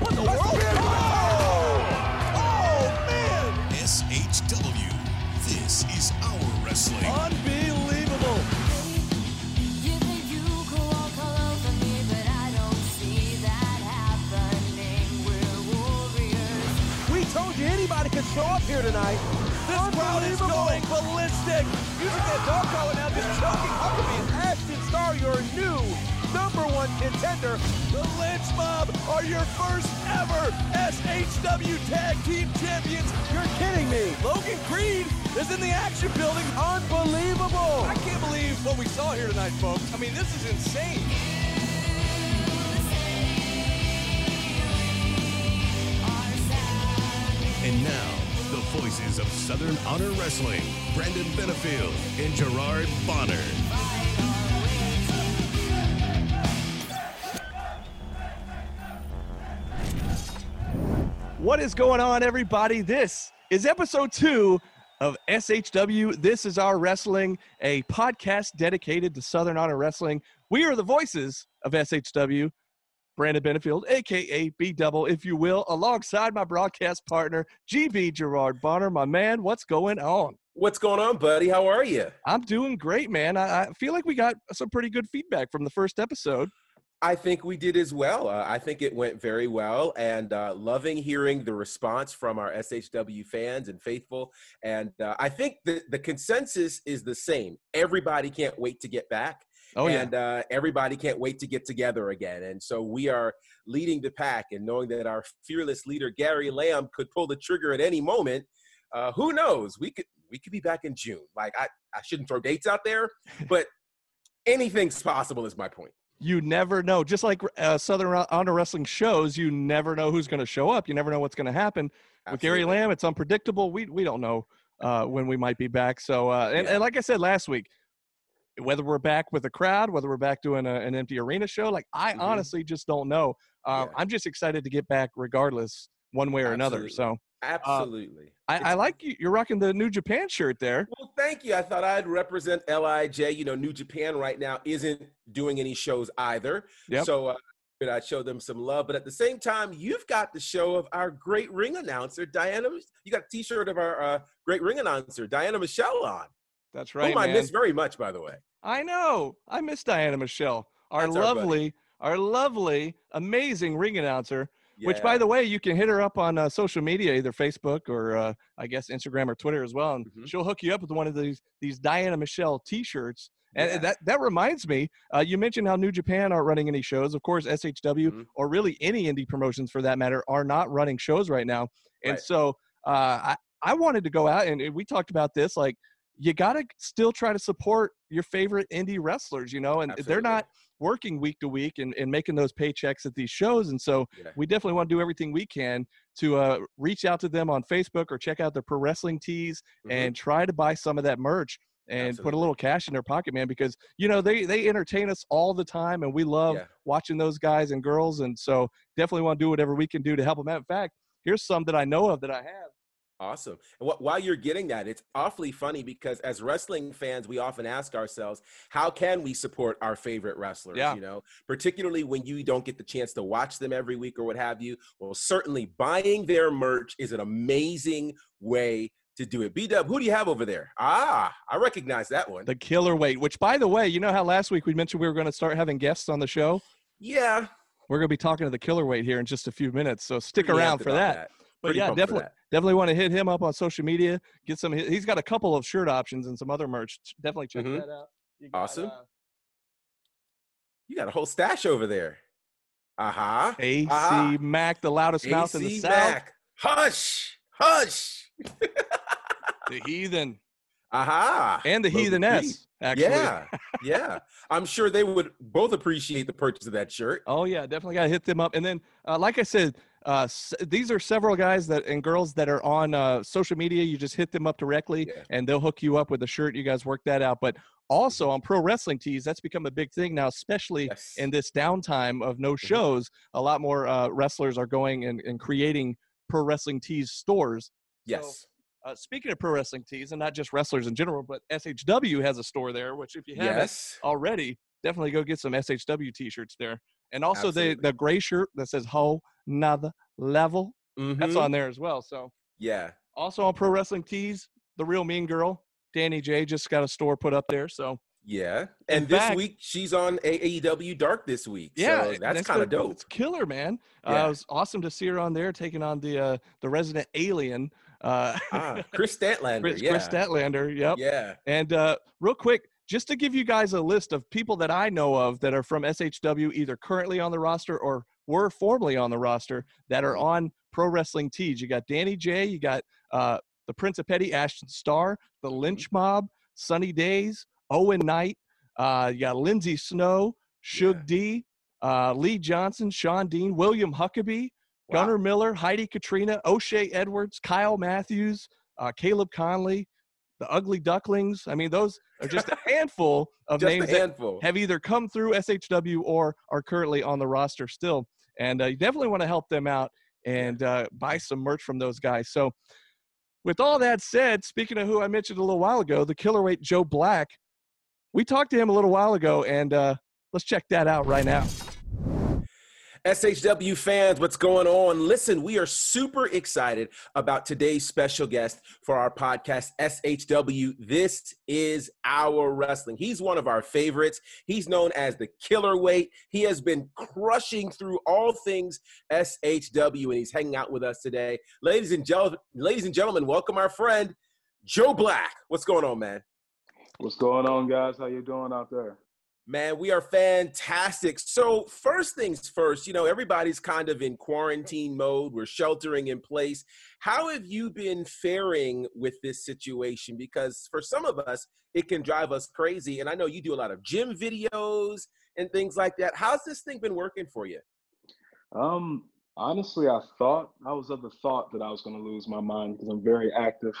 What the contender. The Lynch Mob are your first ever SHW Tag Team Champions. You're kidding me. Logan Creed is in the action building. Unbelievable. I can't believe what we saw here tonight, folks. I mean, this is insane. And now, the voices of Southern Honor Wrestling, Brandon Benefield and Gerard Bonner. What is going on, everybody? This is episode two of SHW. This is our wrestling, a podcast dedicated to Southern Honor Wrestling. We are the voices of SHW. Brandon Benefield, aka B Double, if you will, alongside my broadcast partner, GB Gerard Bonner. My man, what's going on? What's going on, buddy? How are you? I'm doing great, man. I, I feel like we got some pretty good feedback from the first episode. I think we did as well. Uh, I think it went very well, and uh, loving hearing the response from our SHW fans and faithful. And uh, I think the the consensus is the same. Everybody can't wait to get back. Oh, yeah. and uh, everybody can't wait to get together again. And so we are leading the pack, and knowing that our fearless leader Gary Lamb could pull the trigger at any moment. Uh, who knows? We could we could be back in June. Like I, I shouldn't throw dates out there, but anything's possible. Is my point. You never know. Just like uh, Southern Honor Wrestling shows, you never know who's going to show up. You never know what's going to happen. With Gary Absolutely. Lamb, it's unpredictable. We we don't know uh, when we might be back. So, uh, and, Yeah. and like I said last week, whether we're back with a crowd, whether we're back doing a, an empty arena show, like I Mhm. honestly just don't know. Uh, Yeah. I'm just excited to get back, regardless, one way or another. Absolutely. So Absolutely. I, I like you. You're rocking the New Japan shirt there. Well, thank you. I thought I'd represent Lij. You know, New Japan right now isn't doing any shows either. Yep. So uh, I'd show them some love. But at the same time, you've got the show of our great ring announcer, Diana. You got a T-shirt of our uh, great ring announcer, Diana Michelle, on. That's right, whom I miss very much, by the way. I know. I miss Diana Michelle, our That's our lovely, our lovely, amazing ring announcer. Which, by the way, you can hit her up on uh, social media, either Facebook or uh, I guess Instagram or Twitter as well, and Mhm. she'll hook you up with one of these these Diana Michelle T-shirts. And Yeah. that that reminds me, uh, you mentioned how New Japan aren't running any shows. Of course, SHW Mhm. or really any indie promotions for that matter are not running shows right now. And Right. so uh, I I wanted to go out and and we talked about this like you got to still try to support your favorite indie wrestlers, you know, and they're not working week to week and, and making those paychecks at these shows. And so Yeah. we definitely want to do everything we can to uh, reach out to them on Facebook or check out their pro wrestling tees Mhm. and try to buy some of that merch and put a little cash in their pocket, man, because you know they they entertain us all the time and we love Yeah. watching those guys and girls. And so definitely want to do whatever we can do to help them out. In fact, here's some that I know of that I have. Awesome. And wh- while you're getting that, it's awfully funny because as wrestling fans, we often ask ourselves, how can we support our favorite wrestlers? Yeah. You know, particularly when you don't get the chance to watch them every week or what have you. Well, certainly buying their merch is an amazing way to do it. B Dub, who do you have over there? Ah, I recognize that one. The killer weight, which by the way, you know how last week we mentioned we were going to start having guests on the show? yeah. We're going to be talking to the killer weight here in just a few minutes. So stick pretty around for about that. But Pretty yeah, definitely, that. Definitely want to hit him up on social media. Get some. He's got a couple of shirt options and some other merch. Definitely check Mhm. that out. You got, Awesome. uh, You got a whole stash over there. Uh huh. AC Ah. Mac, the loudest mouth in the AC south. Hush. Hush. The heathen Aha. and the Logan heatheness. Actually. Yeah, yeah. I'm sure they would both appreciate the purchase of that shirt. Oh yeah, definitely got to hit them up. And then, uh, like I said, uh, s- these are several guys that and girls that are on uh, social media. You just hit them up directly, Yeah. and they'll hook you up with a shirt. You guys work that out. But also on pro wrestling tees, that's become a big thing now, especially Yes. in this downtime of no shows. A lot more uh, wrestlers are going and, and creating pro wrestling tees stores. yes. Uh, speaking of pro wrestling tees, and not just wrestlers in general, but SHW has a store there. Which if you haven't Yes. already, definitely go get some SHW t-shirts there. And also Absolutely. the the gray shirt that says "Whole Nother Level." That's Mhm. on there as well. So Yeah. also on Pro Wrestling Tees, the real mean girl, Danny J, just got a store put up there. So Yeah. In And this fact- week she's on AEW Dark this week. yeah, So that's kind of dope. It's killer, man. Uh, Yeah. it was awesome to see her on there taking on the uh, the resident alien, uh, Ah, Kris Statlander. Kris, yeah. Kris Statlander. Yep. Yeah. And uh, real quick, just to give you guys a list of people that I know of that are from SHW, either currently on the roster or were formerly on the roster that are on Pro Wrestling Tees. You got Danny J, you got uh, the Prince of Petty, Ashton Starr, the Lynch Mob, Sunny Days, Owen Knight, uh, you got Lindsey Snow, Shug Yeah. D, uh, Lee Johnson, Sean Dean, William Huckabee, Wow. Gunnar Miller, Heidi Katrina, O'Shea Edwards, Kyle Matthews, uh, Caleb Conley, the Ugly Ducklings. I mean, those are just a handful of Just names a that handful. have either come through SHW or are currently on the roster still. And uh, you definitely want to help them out and uh, buy some merch from those guys. So, with all that said, speaking of who I mentioned a little while ago, the killerweight Joe Black, we talked to him a little while ago, and uh, let's check that out right now. SHW fans, what's going on? Listen, we are super excited about today's special guest for our podcast, SHW. This is our wrestling. He's one of our favorites. He's known as the killer weight. He has been crushing through all things SHW, and he's hanging out with us today. Ladies and, gel- ladies and gentlemen, welcome our friend, Joe Black. What's going on, man? What's going on, guys? How you doing out there? Man, we are fantastic. So, first things first, you know, everybody's kind of in quarantine mode. We're sheltering in place. How have you been faring with this situation? Because for some of us, it can drive us crazy. And I know you do a lot of gym videos and things like that. How's this thing been working for you? Um, honestly, I thought I was of the thought that I was going to lose my mind because I'm very active.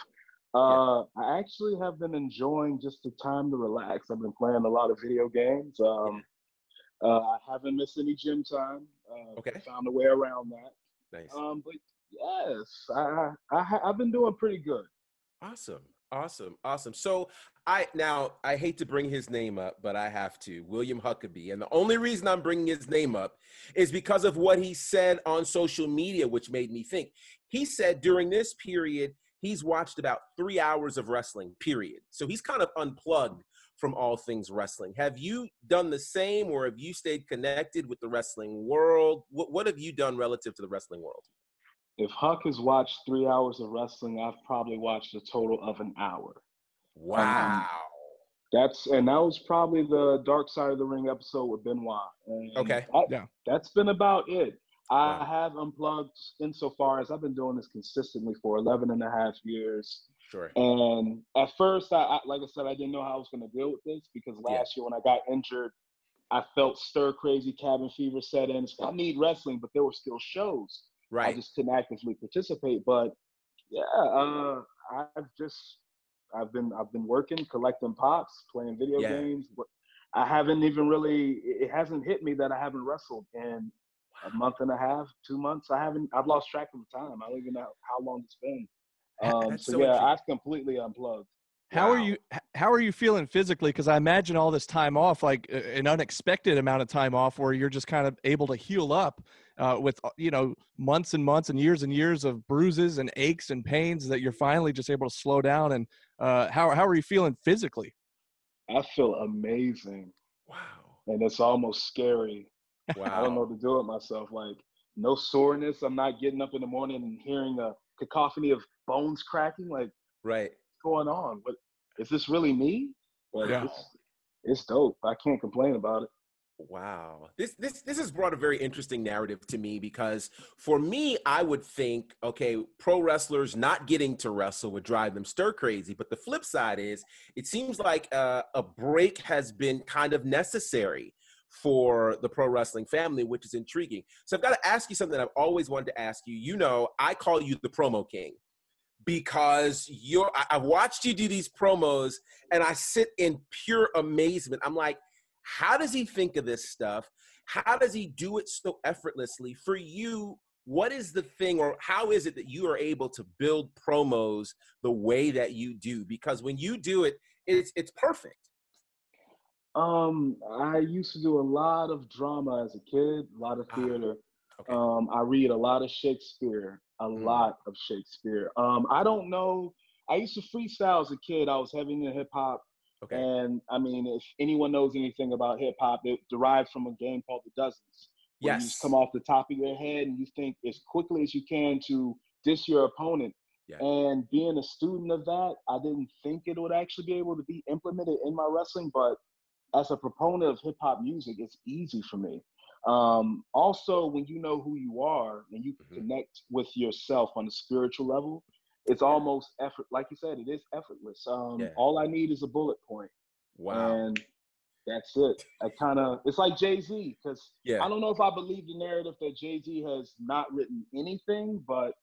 Uh, I actually have been enjoying just the time to relax. I've been playing a lot of video games. Um, uh, I haven't missed any gym time. Uh, Okay. Found a way around that. Nice. Um, but yes, I, I I've been doing pretty good. Awesome. Awesome. Awesome. So I now I hate to bring his name up, but I have to. William Huckabee. And the only reason I'm bringing his name up is because of what he said on social media which made me think. He said during this period he's watched about 3 hours of wrestling, period. So he's kind of unplugged from all things wrestling. Have you done the same or have you stayed connected with the wrestling world? What what have you done relative to the wrestling world? If Huck has watched three hours of wrestling, I've probably watched a total of an hour. Wow. That's and that was probably the Dark Side of the Ring episode with Benoit. And Okay. that- Yeah. That's been about it. I have unplugged insofar as I've been doing this consistently for 11 and a half years. Sure. And at first, I, I like I said, I didn't know how I was going to deal with this because Yeah. last year when I got injured, I felt stir crazy cabin fever set in. I need wrestling, but there were still shows. Right. I just couldn't actively participate. But yeah, uh, I've just I've been I've been working, collecting pops, playing video Yeah. games. I haven't even really it it hasn't hit me that I haven't wrestled in a month and a half, two months. I haven't I've lost track of the time. I don't even know how long it's been. Um, so, so yeah. I've completely unplugged. How are you? How are you feeling physically? Because I imagine all this time off, like an unexpected amount of time off, where you're just kind of able to heal up uh, with uh, you know months and months and years and years of bruises and aches and pains that you're finally just able to slow down. And uh, how how are you feeling physically? I feel amazing, Wow. and it's almost scary. Wow. I don't know what to do with myself. Like no soreness. I'm not getting up in the morning and hearing a cacophony of bones cracking. Like Right. what's going on? What is this really me? But Yeah. it's, it's dope. I can't complain about it. Wow. This this this has brought a very interesting narrative to me because for me, I would think, okay, pro wrestlers not getting to wrestle would drive them stir crazy. But the flip side is, it seems like uh, a break has been kind of necessary for the pro wrestling family, which is intriguing. So I've got to ask you something I've always wanted to ask you. You know, I call you the promo king because you're. I've watched you do these promos, and I sit in pure amazement. I'm like how does he think of this stuff how does he do it so effortlessly for you what is the thing or how is it that you are able to build promos the way that you do because when you do it it's it's perfect Um, I used to do a lot of drama as a kid, a lot of Ah, theater. Okay. Um, I read a lot of Shakespeare, a Mm. lot of Shakespeare. Um, I don't know. I used to freestyle as a kid. I was heavy into hip hop, okay. and I mean, if anyone knows anything about hip hop, it derives from a game called the Dozens. where You just come off the top of your head and you think as quickly as you can to diss your opponent. Yeah. And being a student of that, I didn't think it would actually be able to be implemented in my wrestling, but as a proponent of hip hop music, it's easy for me. Um, also, when you know who you are and you Mhm. connect with yourself on a spiritual level, it's almost effort. Like you said, it is effortless. Um, Yeah. All I need is a bullet point, Wow. and that's it. I kind of it's like Jay Z because yeah. I don't know if I believe the narrative that Jay Z has not written anything, but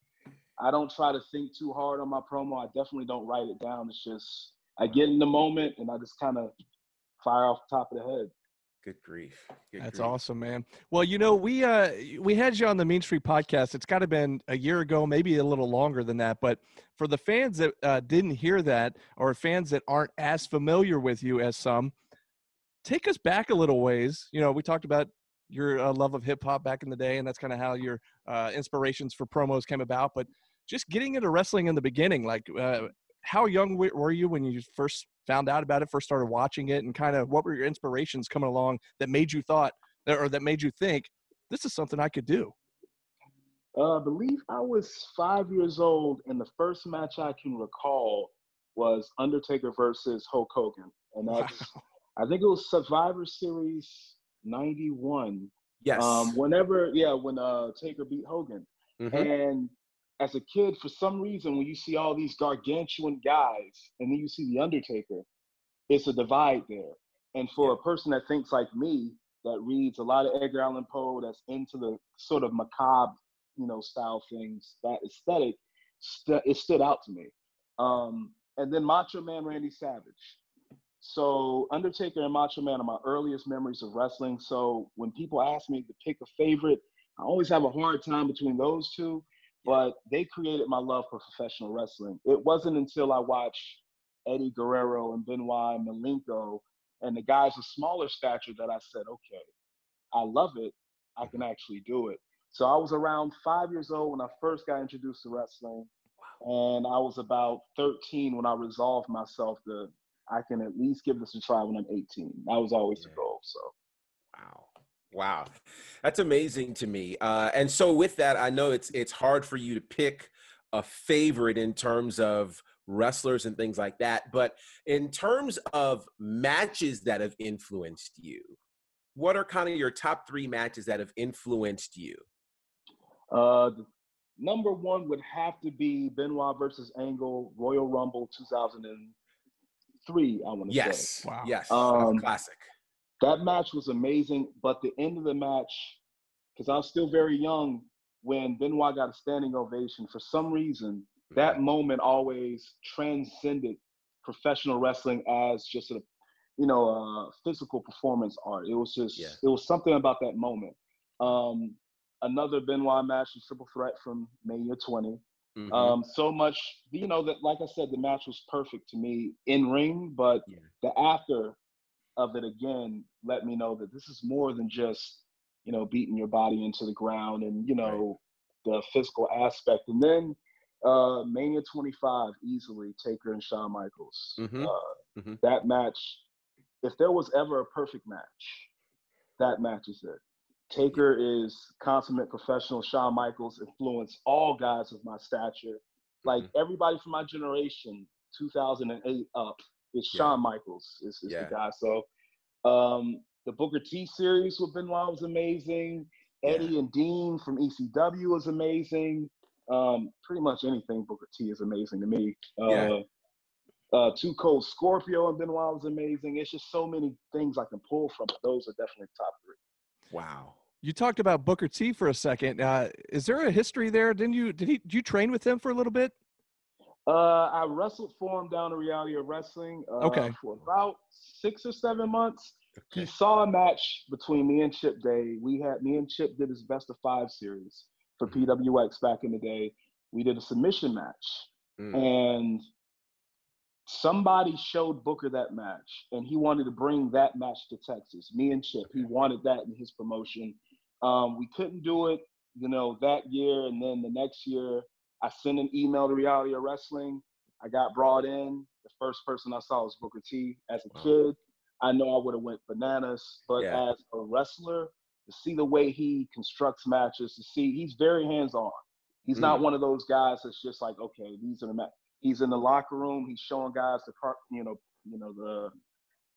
I don't try to think too hard on my promo. I definitely don't write it down. It's just I get in the moment and I just kind of fire off the top of the head. Good grief. Good That's grief. awesome, man. Well, you know, we uh we had you on the Mean Street podcast. It's got to been a year ago, maybe a little longer than that. But for the fans that uh, didn't hear that, or fans that aren't as familiar with you as some, take us back a little ways. You know, we talked about your uh, love of hip hop back in the day, and that's kind of how your uh, inspirations for promos came about. But just getting into wrestling in the beginning, like uh, how young were you when you first found out about it, first started watching it, and kind of what were your inspirations coming along that made you thought or that made you think this is something I could do? Uh, I believe I was five years old, and the first match I can recall was Undertaker versus Hulk Hogan, and that's I think it was Survivor Series '91. Yes. Um, whenever, yeah, when uh, Taker beat Hogan, Mhm. and as a kid, for some reason, when you see all these gargantuan guys, and then you see the Undertaker, it's a divide there. And for a person that thinks like me, that reads a lot of Edgar Allan Poe, that's into the sort of macabre, you know, style things, that aesthetic, st- it stood out to me. Um, and then Macho Man Randy Savage. So Undertaker and Macho Man are my earliest memories of wrestling. So when people ask me to pick a favorite, I always have a hard time between those two. But they created my love for professional wrestling. It wasn't until I watched Eddie Guerrero and Benoit and Malenko and the guys of smaller stature that I said, okay, I love it. I can actually do it. So I was around five years old when I first got introduced to wrestling. And I was about 13 when I resolved myself to I can at least give this a try when I'm 18. That was always the Yeah. goal. So Wow. Wow. That's amazing to me. Uh, and so with that, I know it's it's hard for you to pick a favorite in terms of wrestlers and things like that. But in terms of matches that have influenced you, what are kind of your top three matches that have influenced you? uh, number one would have to be Benoit versus Angle Royal Rumble 2003. I want to say. Yes. Wow. Yes. Um, classic. That match was amazing. But the end of the match, because I was still very young when Benoit got a standing ovation, for some reason, that moment always transcended professional wrestling as just a, you know, a physical performance art. It was just, Yeah. it was something about that moment. Um, another Benoit match, the Triple Threat from Mania 20. Mhm. Um, so much, you know, that like I said, the match was perfect to me in ring, but Yeah. the after of it again let me know that this is more than just, you know, beating your body into the ground and, you know, the physical aspect. And then uh Mania 25 easily Taker and Shawn Michaels. Mhm. Uh, Mhm. That match, if there was ever a perfect match, that match is it. Taker is consummate professional. Shawn Michaels influenced all guys of my stature. Like Mhm. everybody from my generation, 2008 up, is Yeah. Shawn Michaels is, is Yeah. the guy. So um, the Booker T series with Benoit was amazing. Yeah. Eddie and Dean from ECW was amazing. Um, pretty much anything Booker T is amazing to me. Uh, Yeah. uh, Two Cold Scorpio and Benoit was amazing. It's just so many things I can pull from. But those are definitely top three. Wow. You talked about Booker T for a second. Uh, is there a history there? Didn't you? Did he? Did you train with him for a little bit? Uh, I wrestled for him down the reality of wrestling. Uh, Okay. For about six or seven months. He saw a match between me and Chip Day. We had me and Chip did his best of five series for Mhm. PWX back in the day. We did a submission match, Mm. and somebody showed Booker that match, and he wanted to bring that match to Texas. Me and Chip, he wanted that in his promotion. Um, we couldn't do it, you know, that year, and then the next year, I sent an email to Reality of Wrestling. I got brought in. The first person I saw was Booker T. As a Wow. kid, I know I would have went bananas, but Yeah. as a wrestler, to see the way he constructs matches, to see he's very hands-on. He's Mm. not one of those guys that's just like, okay, these are the match. He's in the locker room. He's showing guys the part, you know, you know the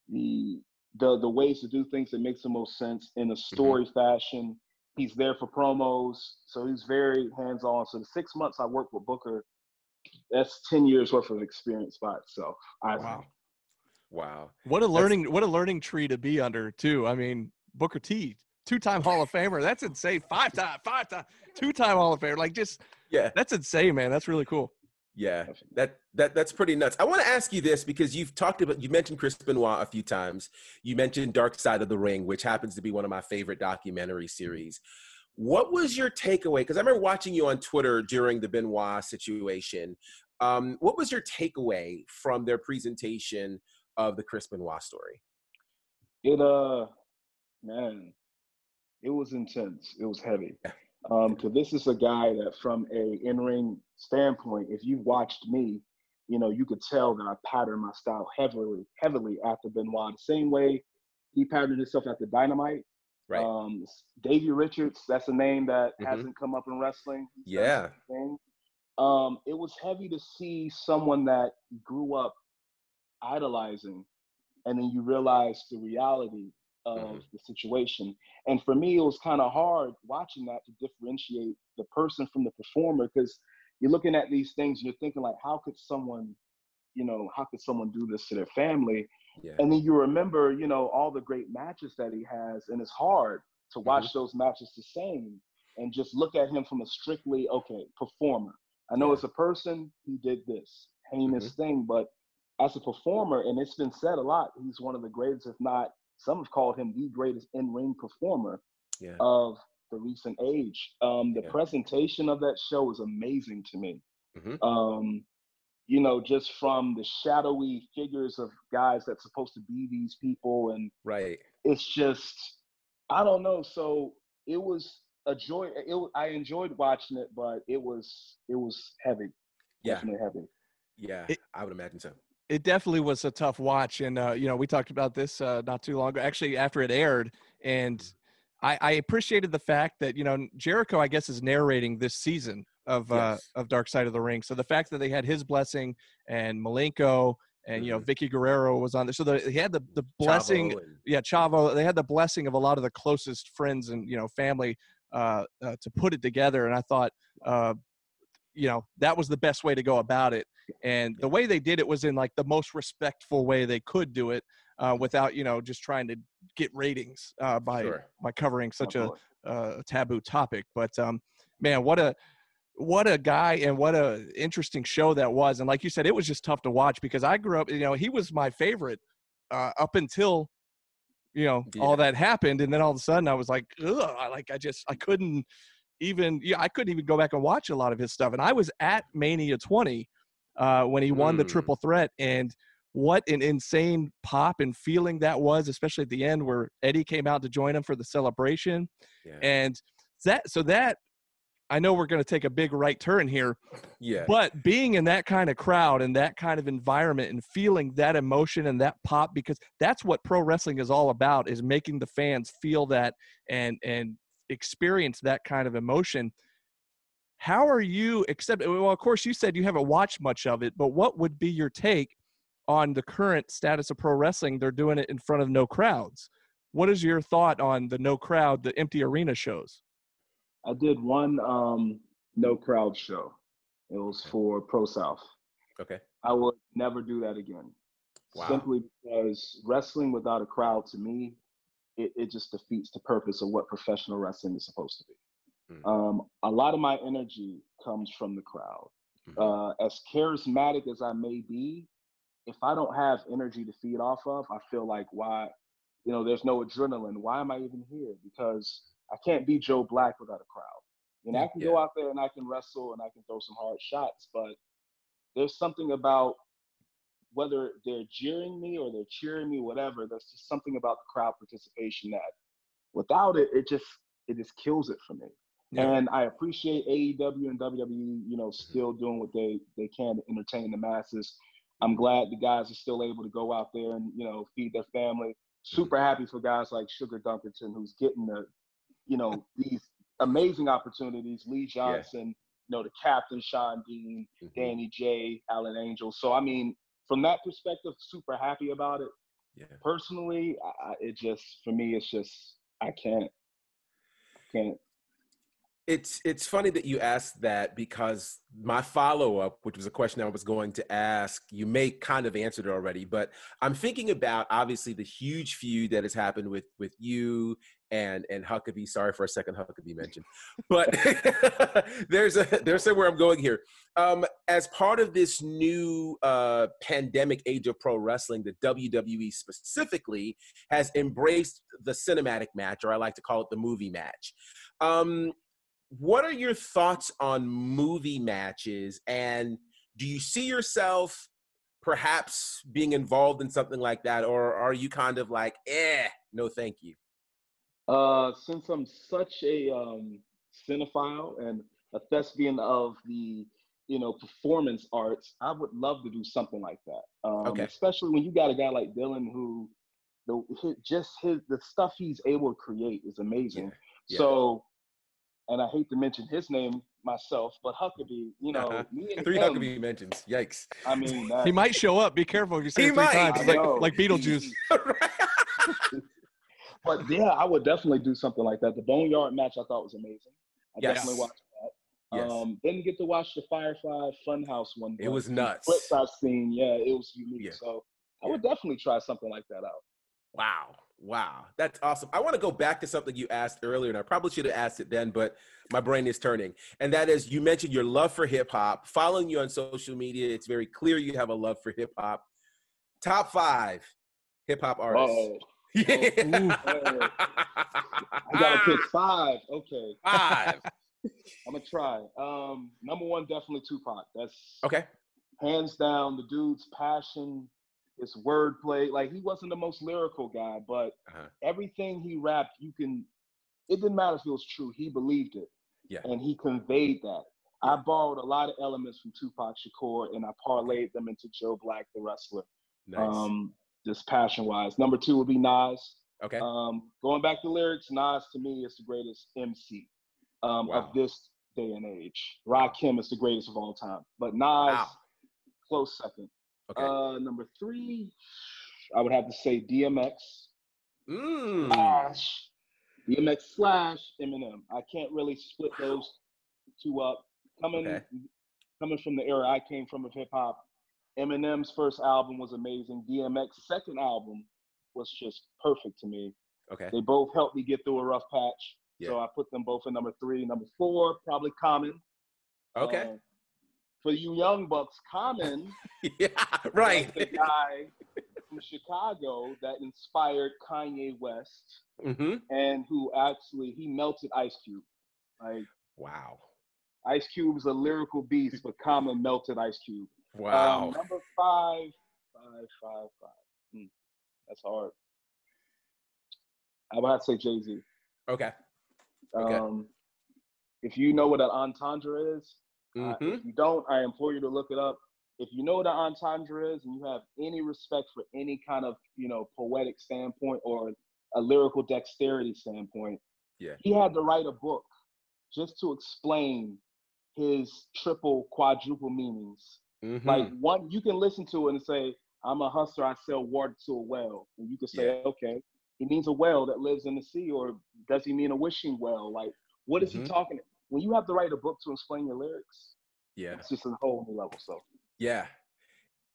the the the ways to do things that makes the most sense in a story fashion. He's there for promos, so he's very hands-on. So the six months I worked with Booker, that's ten years worth of experience by itself. I Wow. think. Wow. What a learning what a learning tree to be under too. I mean, Booker T, two-time Hall of Famer. That's insane. Five time, five time, two-time Hall of Famer. Like just Yeah. that's insane, man. That's really cool. Yeah, that that that's pretty nuts. I want to ask you this because you've talked about you mentioned Chris Benoit a few times. You mentioned Dark Side of the Ring, which happens to be one of my favorite documentary series. What was your takeaway? Because I remember watching you on Twitter during the Benoit situation. Um, what was your takeaway from their presentation of the Chris Benoit story? It uh, man, it was intense. It was heavy. Um, cause this is a guy that, from a in-ring standpoint, if you've watched me, you know, you could tell that I patterned my style heavily, heavily after Benoit. The same way he patterned himself after Dynamite. Right. Um, Davey Richards, that's a name that Mhm. hasn't come up in wrestling. Yeah. Um, it was heavy to see someone that grew up idolizing, and then you realize the reality of Mhm. the situation. And for me, it was kind of hard watching that to differentiate the person from the performer because you're looking at these things and you're thinking like, how could someone, you know, how could someone do this to their family? Yeah. And then you remember, you know, all the great matches that he has, and it's hard to watch those matches the same and just look at him from a strictly okay performer. I know Yeah. as a person, he did this heinous thing, but as a performer, and it's been said a lot, he's one of the greatest, if not some have called him the greatest in-ring performer Yeah. of the recent age. Um, the Yeah. presentation of that show is amazing to me. Mhm. Um, you know, just from the shadowy figures of guys that's supposed to be these people, and Right. it's just, I don't know. So it was a joy. It, wa- I enjoyed watching it, but it was it was heavy. Yeah. Definitely heavy. Yeah. It- I would imagine so. It definitely was a tough watch and uh, you know we talked about this uh, not too long ago actually after it aired and I, I appreciated the fact that you know jericho i guess is narrating this season of uh, Yes. of dark side of the ring so the fact that they had his blessing and malenko and you know Mhm. vickie guerrero was on there so the, he had the, the blessing Chavo yeah chavo they had the blessing of a lot of the closest friends and you know family uh, uh, to put it together and i thought uh, you know that was the best way to go about it and the way they did it was in like the most respectful way they could do it uh, without you know just trying to get ratings uh, by Sure. by covering such a, a taboo topic but um man what a what a guy and what a interesting show that was and like you said it was just tough to watch because i grew up you know he was my favorite uh, up until you know all that happened and then all of a sudden i was like Ugh, I like i just i couldn't even yeah i couldn't even go back and watch a lot of his stuff and i was at mania 20 uh, when he won the Mm. triple threat and what an insane pop and feeling that was especially at the end where eddie came out to join him for the celebration Yeah. and that so that i know we're going to take a big right turn here yeah. but being in that kind of crowd and that kind of environment and feeling that emotion and that pop because that's what pro wrestling is all about is making the fans feel that and and experience that kind of emotion how are you except well of course you said you haven't watched much of it but what would be your take on the current status of pro wrestling they're doing it in front of no crowds what is your thought on the no crowd the empty arena shows I did one um, no crowd show. It was for Pro South. okay. I would never do that again. Wow. Simply because wrestling without a crowd to me, it, it just defeats the purpose of what professional wrestling is supposed to be. Mm. Um, a lot of my energy comes from the crowd. Mhm. Uh, as charismatic as I may be, if I don't have energy to feed off of, I feel like why, you know, there's no adrenaline. Why am I even here? Because I can't be Joe Black without a crowd. You know, I can go out there and I can wrestle and I can throw some hard shots, but there's something about whether they're jeering me or they're cheering me, whatever. There's just something about the crowd participation that, without it, it just it just kills it for me. Yeah. And I appreciate AEW and WWE, you know, still doing what they they can to entertain the masses. I'm glad the guys are still able to go out there and you know feed their family. Super happy for guys like Sugar Dunkerton, who's getting the, you know, these amazing opportunities. Lee Johnson, you know, the captain Sean Dean, Mhm. Danny J, Alan Angel. So I mean, from that perspective, super happy about it. Yeah. Personally, I, I- it just for me, it's just I can't, can't. It's it's funny that you asked that because my follow up, which was a question I was going to ask, you may kind of answered it already, but I'm thinking about obviously the huge feud that has happened with with you and and Huckabee. Sorry for a second, Huckabee mentioned, but there's a there's somewhere I'm going here. Um, as part of this new uh, pandemic age of pro wrestling, the WWE specifically has embraced the cinematic match, or I like to call it the movie match. Um, what are your thoughts on movie matches and do you see yourself perhaps being involved in something like that or are you kind of like eh no thank you Uh, since I'm such a um, cinephile and a thespian of the, you know, performance arts, I would love to do something like that. Um, Okay. Especially when you got a guy like Dylan who, the just his the stuff he's able to create is amazing. yeah. So, and I hate to mention his name myself, but Huckabee, you know, Uh-huh. me and three him, huckabee mentions yikes I mean, that, He might show up. Be careful if you say He it three might. times. Like like Beetlejuice. But yeah, I would definitely do something like that. The Boneyard match I thought was amazing. I Yes. definitely watched that. yes Um, didn't get to watch the Firefly Funhouse one. Day. It was the nuts Clips I've seen, yeah, it was unique. Yeah. So I would definitely try something like that out. Wow. Wow. That's awesome. I want to go back to something you asked earlier, and I probably should have asked it then, but my brain is turning. And that is you mentioned your love for hip hop. Following you on social media, it's very clear you have a love for hip hop. Top five hip hop artists. Oh, Yeah. I gotta pick five. Okay, five. I'm gonna try. Um, number one, definitely Tupac. That's Okay. hands down the dude's passion, his wordplay. Like he wasn't the most lyrical guy, but Uh-huh. everything he rapped, you can. It didn't matter if it was true. He believed it, Yeah. and he conveyed that. I borrowed a lot of elements from Tupac Shakur, and I parlayed them into Joe Black, the wrestler. Nice. Um, just passion wise. Number two would be Nas. okay. Um, going back to lyrics, Nas to me is the greatest MC um, Wow. of this day and age. Rakim is the greatest of all time, but Nas Wow. close second. Okay. Uh, number three, I would have to say DMX Mm. slash DMX slash Eminem. I can't really split those two up. Coming Okay. coming from the era I came from of hip hop, Eminem's first album was amazing. DMX's second album was just perfect to me. Okay. They both helped me get through a rough patch. So I put them both in number three. Number four, probably Common. Okay. Uh, for you young bucks, Common yeah. right. The guy from Chicago that inspired Kanye West hmm and who actually he melted Ice Cube. Like Wow. Ice Cube is a lyrical beast, but Common melted Ice Cube. Wow. Um, number five, five, five, five. Hmm, that's hard. I would have to say Jay Z. okay. Okay. Um, if you know what an entendre is, uh, hmm if you don't, I implore you to look it up. If you know what an entendre is and you have any respect for any kind of, you know, poetic standpoint or a lyrical dexterity standpoint, Yeah. he had to write a book just to explain his triple, quadruple meanings. hmm Like one, you can listen to it and say, "I'm a hustler. I sell water to a well," and you can say, "Okay, he means a well that lives in the sea, or does he mean a wishing well? Like, what is Mhm. he talking? When you have to write a book to explain your lyrics, yeah. it's just a whole new level. So, Yeah.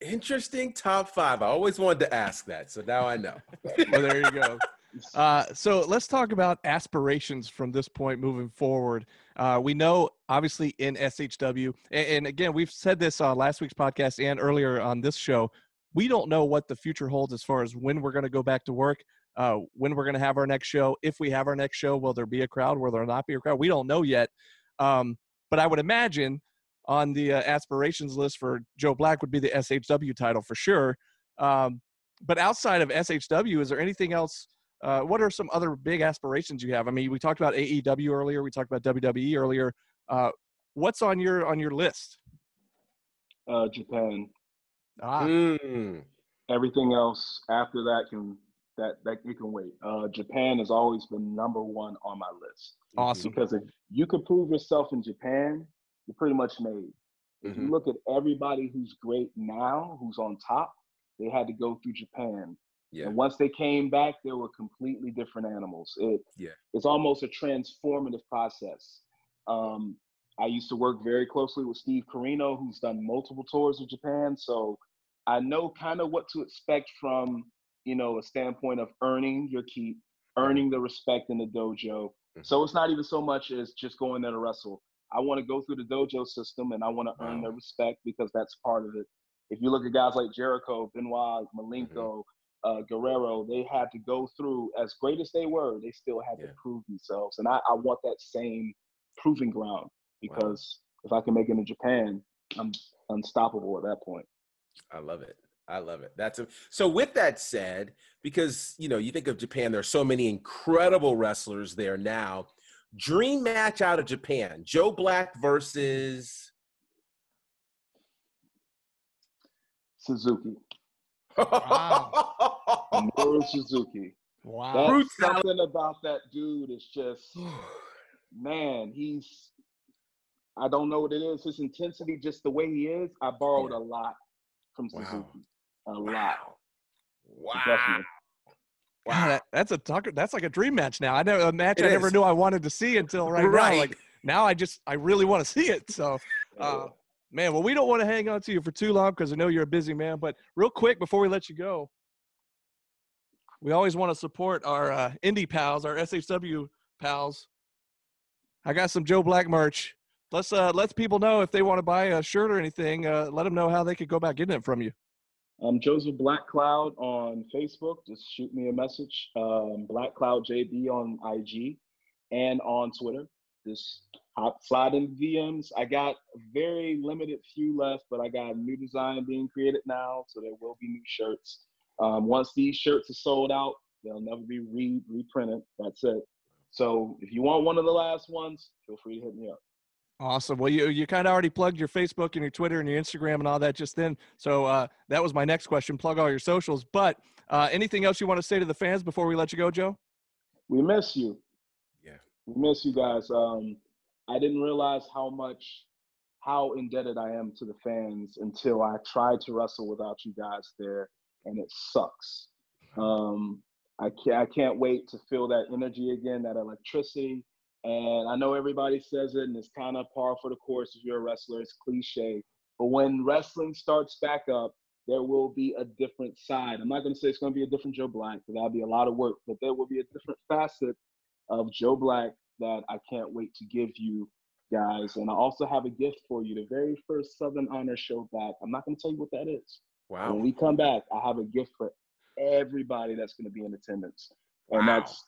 Interesting top five. I always wanted to ask that, so now I know. Well, there you go. Uh, so let's talk about aspirations from this point moving forward. Uh, we know, obviously, in SHW, and, and again, we've said this on last week's podcast and earlier on this show. We don't know what the future holds as far as when we're going to go back to work, uh, when we're going to have our next show. If we have our next show, will there be a crowd? Will there not be a crowd? We don't know yet. Um, but I would imagine on the uh, aspirations list for Joe Black would be the SHW title for sure. Um, but outside of SHW, is there anything else? Uh, what are some other big aspirations you have? I mean, we talked about AEW earlier. We talked about WWE earlier. Uh, what's on your on your list? Uh, Japan. Ah, Mm. Everything else after that can that that you can wait. Uh, Japan has always been number one on my list awesome. because if you could prove yourself in Japan, you're pretty much made. If you Mhm. look at everybody who's great now, who's on top, they had to go through Japan. Yeah. And once they came back, they were completely different animals. It, Yeah. It's almost a transformative process. Um, I used to work very closely with Steve Corino, who's done multiple tours of Japan. So I know kind of what to expect from, you know, a standpoint of earning your keep, earning the respect in the dojo. Mhm. So it's not even so much as just going there to wrestle. I want to go through the dojo system and I want to earn Wow. their respect because that's part of it. If you look at guys like Jericho, Benoit, Malenko, uh, Guerrero, they had to go through, as great as they were, they still had Yeah. to prove themselves. And I, I want that same proving ground because if I can make it in Japan, I'm unstoppable at that point. I love it. I love it. That's a, so. With that said, because you know you think of Japan, there are so many incredible wrestlers there now. Dream match out of Japan: Joe Black versus. Suzuki, Wow. Minoru Suzuki. Wow. That's something about that dude is just, man, he's, I don't know what it is. His intensity, just the way he is, I borrowed Yeah. a lot from Wow. Suzuki. A lot. wow. Wow. Definitely. That, that's a talk. That's like a dream match now. I know a match It I never knew I wanted to see until right, Right. now. Like now, I just I really want to see it. So, uh, man, well, we don't want to hang on to you for too long because I know you're a busy man. But real quick before we let you go, we always want to support our uh, indie pals, our SHW pals. I got some Joe Black merch. Let's uh let people know if they want to buy a shirt or anything. Uh, let them know how they could go about getting it from you. Um, Joseph Black Cloud on Facebook. Just shoot me a message. Um, Black Cloud JB on IG and on Twitter. Just hop, slide in DMs. I got a very limited few left, but I got a new design being created now, so there will be new shirts. Um, once these shirts are sold out, they'll never be re reprinted. That's it. So if you want one of the last ones, feel free to hit me up. Awesome. Well, you you kind of already plugged your Facebook and your Twitter and your Instagram and all that just then. So uh, that was my next question. Plug all your socials. But uh, anything else you want to say to the fans before we let you go, Joe? We miss you. Yeah. We miss you guys. Um, I didn't realize how much, how indebted I am to the fans until I tried to wrestle without you guys there, and it sucks. Um, I can't, I can't wait to feel that energy again, that electricity. And I know everybody says it, and it's kind of par for the course if you're a wrestler. It's cliche, but when wrestling starts back up, there will be a different side. I'm not going to say it's going to be a different Joe Black, because that'll be a lot of work, but there will be a different facet of Joe Black that I can't wait to give you guys. And I also have a gift for you. The very first Southern Honor show back. I'm not going to tell you what that is. Wow. When we come back, I have a gift for everybody that's going to be in attendance. And Wow. that's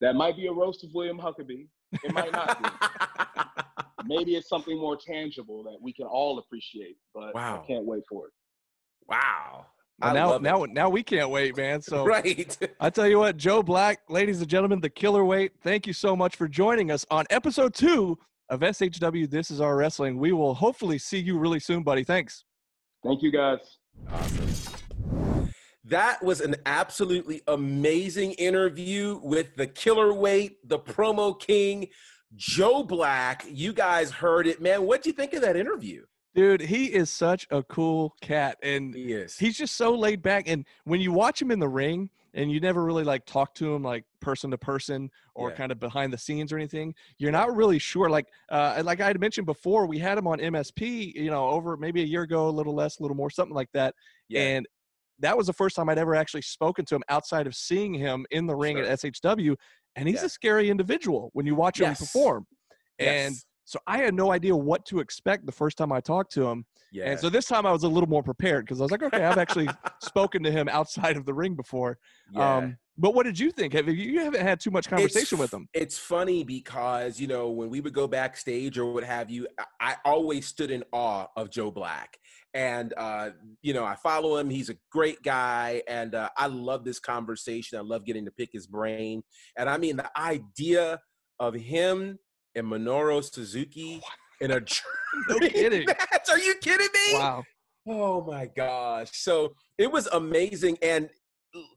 that might be a roast of William Huckabee. It might not be. Maybe it's something more tangible that we can all appreciate. But Wow. I can't wait for it. wow. Well, I now love it. now now we can't wait, man. So right. I tell you what, Joe Black, ladies and gentlemen, the killer weight. Thank you so much for joining us on episode two of SHW. This is our wrestling. We will hopefully see you really soon, buddy. Thanks. Thank you guys. Awesome. That was an absolutely amazing interview with the killer weight, the promo king, Joe Black. You guys heard it, man. What do you think of that interview? Dude, he is such a cool cat. And He is. he's just so laid back and when you watch him in the ring and you never really like talk to him like person to person or Yeah. kind of behind the scenes or anything you're not really sure like uh like i had mentioned before we had him on msp you know over maybe a year ago a little less a little more something like that yeah. and that was the first time i'd ever actually spoken to him outside of seeing him in the ring at shw and he's Yeah. a scary individual when you watch him Yes. perform and Yes. so i had no idea what to expect the first time i talked to him yeah. and so this time I was a little more prepared because I was like, okay, I've actually spoken to him outside of the ring before. yeah. Um, But what did you think? Have you, you haven't had too much conversation It's- with them? It's funny because you know when we would go backstage or what have you, I, always stood in awe of Joe Black, and uh, you know I follow him. He's a great guy, and uh, I love this conversation. I love getting to pick his brain, and I mean the idea of him and Minoru Suzuki in a No kidding. match. Are you kidding me? Wow. Oh my gosh. So it was amazing. And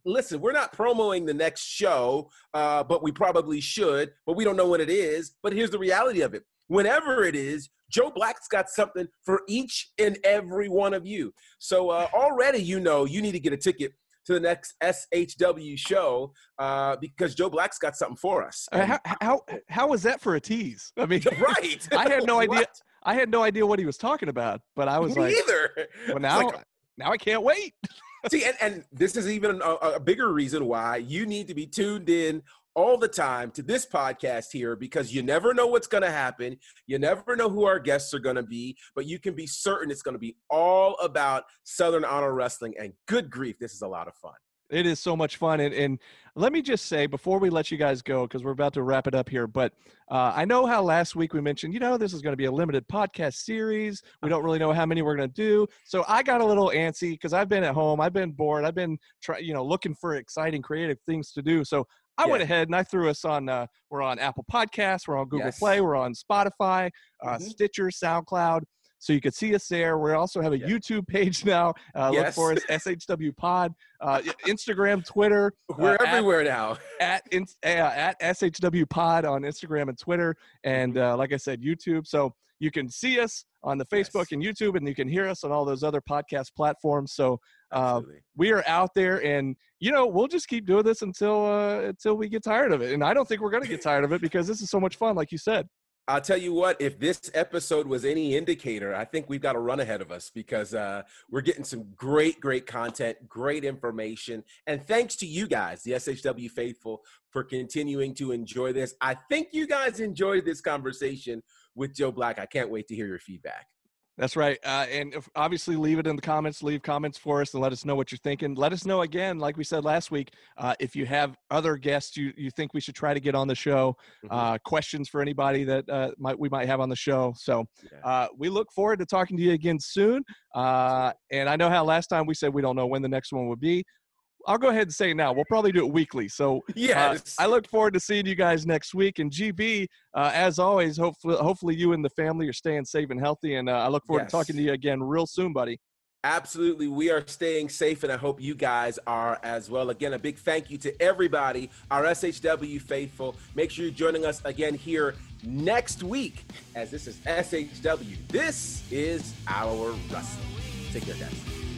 listen, we're not promoting the next show, uh, but we probably should, but we don't know when it is. But here's the reality of it whenever it is, Joe Black's got something for each and every one of you. So uh, already, you know, you need to get a ticket to the next SHW show uh, because Joe Black's got something for us. Uh, how, how how was that for a tease? I mean, right. I had no idea. What? I had no idea what he was talking about, but I was Me like, either. well, now like, now I can't wait. See, and, and this is even a, a bigger reason why you need to be tuned in all the time to this podcast here because you never know what's going to happen. You never know who our guests are going to be, but you can be certain it's going to be all about Southern Honor Wrestling. And good grief, this is a lot of fun. It is so much fun. And, and let me just say before we let you guys go, because we're about to wrap it up here, but uh, I know how last week we mentioned, you know, this is going to be a limited podcast series. We don't really know how many we're going to do. So I got a little antsy because I've been at home, I've been bored, I've been try, you know, looking for exciting, creative things to do. So I went ahead and I threw us on. Uh, we're on Apple Podcasts, we're on Google Yes. Play, we're on Spotify, uh, Mhm. Stitcher, SoundCloud. So you could see us there. We also have a. YouTube page now. Uh, Look for us, SHW Pod, uh, Instagram, Twitter. We're uh, at- everywhere now. at in, uh, at SHW Pod on Instagram and Twitter, and Mm-hmm. uh, like I said, YouTube. So you can see us on the Facebook Yes. and YouTube, and you can hear us on all those other podcast platforms. So uh, we are out there, and you know we'll just keep doing this until uh, until we get tired of it. And I don't think we're gonna get tired of it because this is so much fun, like you said. I'll tell you what, if this episode was any indicator, I think we've got a run ahead of us because uh, we're getting some great, great content, great information. And thanks to you guys, the SHW faithful, for continuing to enjoy this. I think you guys enjoyed this conversation with Joe Black. I can't wait to hear your feedback. That's right. Uh, and if, obviously, leave it in the comments. Leave comments for us and let us know what you're thinking. Let us know again, like we said last week, uh, if you have other guests you, you think we should try to get on the show, Mhm. uh, questions for anybody that uh, might we might have on the show. So uh, we look forward to talking to you again soon. Uh, and I know how last time we said we don't know when the next one would be. I'll go ahead and say now. We'll probably do it weekly. So uh, yes. I look forward to seeing you guys next week. And GB, uh, as always, hopefully, hopefully you and the family are staying safe and healthy. And uh, I look forward to talking to you again real soon, buddy. Absolutely. We are staying safe, and I hope you guys are as well. Again, a big thank you to everybody, our SHW faithful. Make sure you're joining us again here next week, as this is SHW. This is our wrestling. Take care, guys.